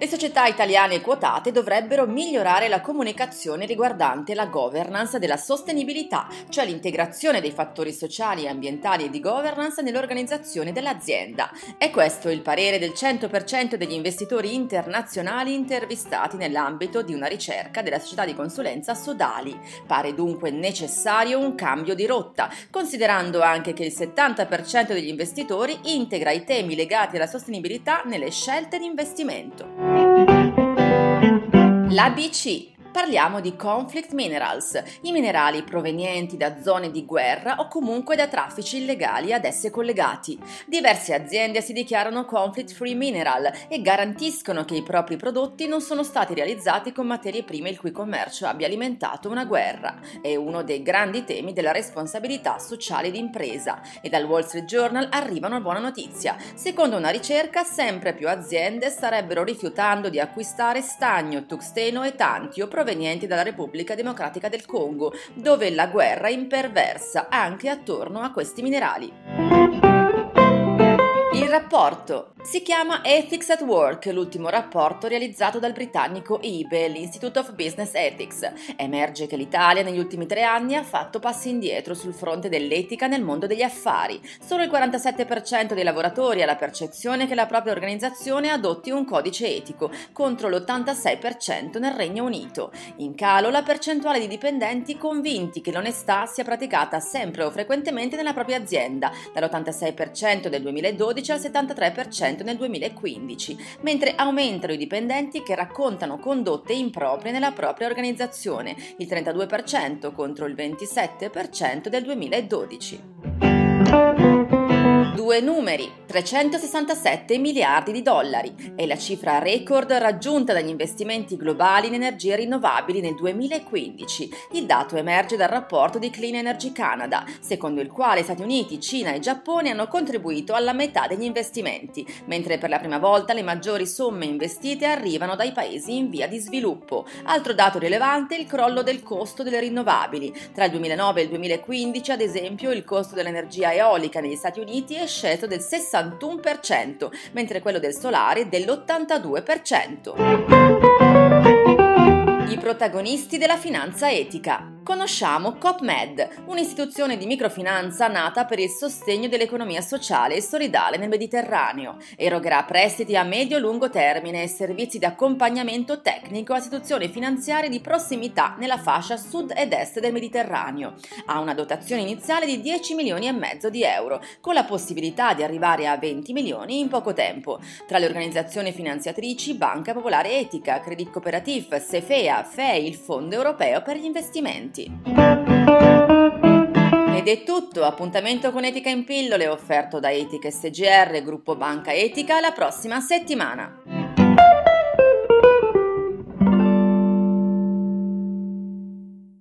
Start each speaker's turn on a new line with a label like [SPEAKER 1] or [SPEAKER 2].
[SPEAKER 1] le società italiane quotate dovrebbero migliorare la comunicazione riguardante la governance della sostenibilità, cioè l'integrazione dei fattori sociali, ambientali e di governance nell'organizzazione dell'azienda. È questo il parere del 100% degli investitori internazionali intervistati nell'ambito di una ricerca della società di consulenza Sodali. Pare dunque necessario un cambio di rotta, considerando anche che il 70% degli investitori integra i temi legati alla sostenibilità nelle scelte di investimento. L'ABC Parliamo di conflict minerals, i minerali provenienti da zone di guerra o comunque da traffici illegali ad esse collegati. Diverse aziende si dichiarano conflict free mineral e garantiscono che i propri prodotti non sono stati realizzati con materie prime il cui commercio abbia alimentato una guerra. È uno dei grandi temi della responsabilità sociale d'impresa e dal Wall Street Journal arriva una buona notizia. Secondo una ricerca, sempre più aziende starebbero rifiutando di acquistare stagno, tuxteno e tantio provenienti dalla Repubblica Democratica del Congo, dove la guerra imperversa anche attorno a questi minerali. Il rapporto si chiama Ethics at Work, l'ultimo rapporto realizzato dal britannico IBE, l'Institute of Business Ethics. Emerge che l'Italia negli ultimi tre anni ha fatto passi indietro sul fronte dell'etica nel mondo degli affari. Solo il 47% dei lavoratori ha la percezione che la propria organizzazione adotti un codice etico, contro l'86% nel Regno Unito. In calo la percentuale di dipendenti convinti che l'onestà sia praticata sempre o frequentemente nella propria azienda, dall'86% del 2012 2012 al 73% nel 2015, mentre aumentano i dipendenti che raccontano condotte improprie nella propria organizzazione, il 32% contro il 27% del 2012. Due numeri, 367 miliardi di dollari, è la cifra record raggiunta dagli investimenti globali in energie rinnovabili nel 2015. Il dato emerge dal rapporto di Clean Energy Canada, secondo il quale Stati Uniti, Cina e Giappone hanno contribuito alla metà degli investimenti, mentre per la prima volta le maggiori somme investite arrivano dai paesi in via di sviluppo. Altro dato rilevante è il crollo del costo delle rinnovabili. Tra il 2009 e il 2015, ad esempio, il costo dell'energia eolica negli Stati Uniti è sceso del 61%, mentre quello del solare dell'82%. I protagonisti della finanza etica conosciamo CopMed, un'istituzione di microfinanza nata per il sostegno dell'economia sociale e solidale nel Mediterraneo. Erogherà prestiti a medio-lungo termine e servizi di accompagnamento tecnico a istituzioni finanziarie di prossimità nella fascia sud ed est del Mediterraneo. Ha una dotazione iniziale di 10 milioni e mezzo di euro, con la possibilità di arrivare a 20 milioni in poco tempo. Tra le organizzazioni finanziatrici Banca Popolare Etica, Credit Cooperative, Sefea, FEI, il Fondo Europeo per gli Investimenti avanti. Ed è tutto, appuntamento con Etica in pillole offerto da Etica SGR, gruppo Banca Etica, la prossima settimana.